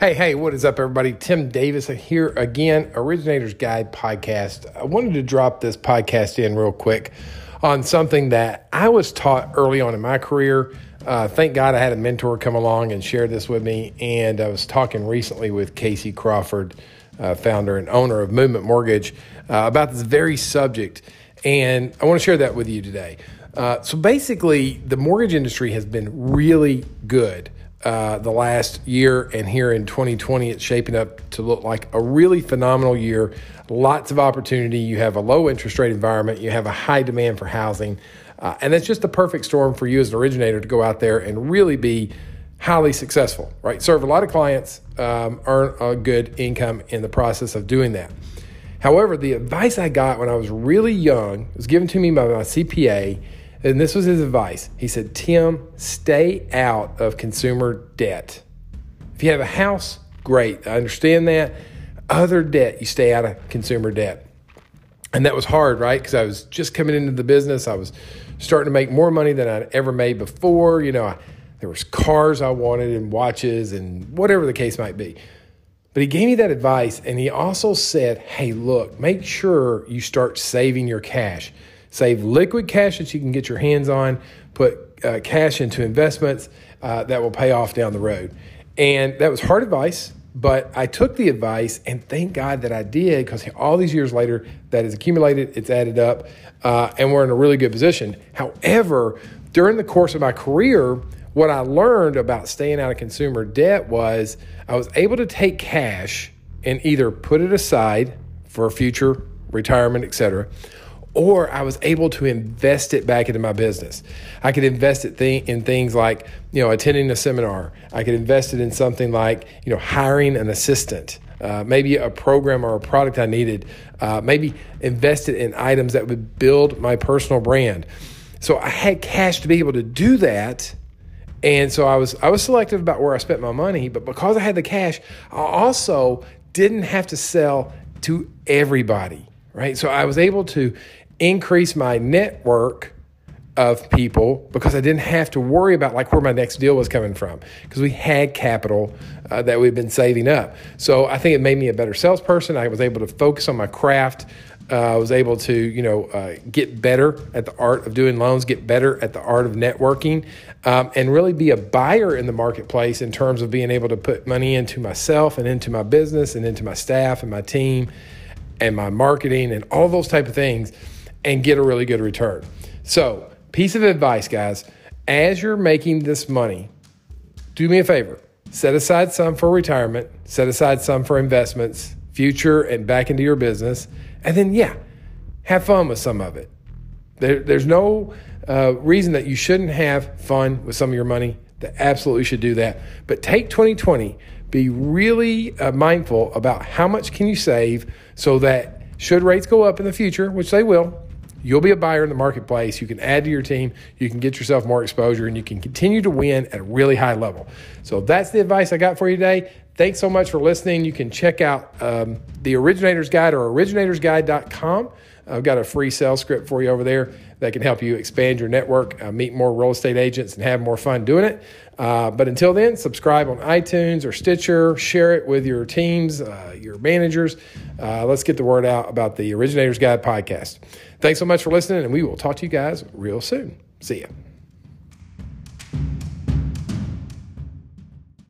Hey, hey, what is up, everybody? Tim Davis here again, Originator's Guide podcast. I wanted to drop this podcast in real quick on something that I was taught early on in my career. Uh, thank God I had a mentor come along and share this with me. And I was talking recently with Casey Crawford, uh, founder and owner of Movement Mortgage, uh, about this very subject. And I want to share that with you today. Uh, so basically, the mortgage industry has been really good uh, the last year, and here in 2020, it's shaping up to look like a really phenomenal year. Lots of opportunity. You have a low interest rate environment, you have a high demand for housing, uh, and it's just the perfect storm for you as an originator to go out there and really be highly successful, right? Serve a lot of clients, um, earn a good income in the process of doing that. However, the advice I got when I was really young was given to me by my CPA and this was his advice. He said, Tim, stay out of consumer debt. If you have a house, great. I understand that. Other debt, you stay out of consumer debt. And that was hard, right? Because I was just coming into the business. I was starting to make more money than I'd ever made before. You know, I, there was cars I wanted and watches and whatever the case might be. But he gave me that advice and he also said, hey, look, make sure you start saving your cash. Save liquid cash that you can get your hands on, put uh, cash into investments uh, that will pay off down the road. And that was hard advice, but I took the advice and thank God that I did because all these years later, that has accumulated, it's added up, uh, and we're in a really good position. However, during the course of my career, what I learned about staying out of consumer debt was I was able to take cash and either put it aside for future retirement, et cetera, or I was able to invest it back into my business. I could invest it th- in things like, you know, attending a seminar. I could invest it in something like, you know, hiring an assistant, uh, maybe a program or a product I needed. Uh, maybe invest it in items that would build my personal brand. So I had cash to be able to do that. And so I was I was selective about where I spent my money, but because I had the cash, I also didn't have to sell to everybody right? So I was able to increase my network of people because I didn't have to worry about like where my next deal was coming from because we had capital uh, that we've been saving up. So I think it made me a better salesperson. I was able to focus on my craft. Uh, I was able to, you know, uh, get better at the art of doing loans, get better at the art of networking, um, and really be a buyer in the marketplace in terms of being able to put money into myself and into my business and into my staff and my team and my marketing and all those type of things and get a really good return. So, piece of advice, guys, as you're making this money, do me a favor. Set aside some for retirement, set aside some for investments, future, and back into your business. And then, yeah, have fun with some of it. There, there's no uh, reason that you shouldn't have fun with some of your money. That absolutely should do that. But take 2020, be really uh, mindful about how much can you save so that should rates go up in the future, which they will, You'll be a buyer in the marketplace. You can add to your team. You can get yourself more exposure and you can continue to win at a really high level. So that's the advice I got for you today. Thanks so much for listening. You can check out um, the Originator's Guide or originatorsguide.com. I've got a free sales script for you over there that can help you expand your network, uh, meet more real estate agents, and have more fun doing it. Uh, but until then, subscribe on iTunes or Stitcher, share it with your teams, uh, your managers. Uh, let's get the word out about the Originators Guide podcast. Thanks so much for listening, and we will talk to you guys real soon. See ya.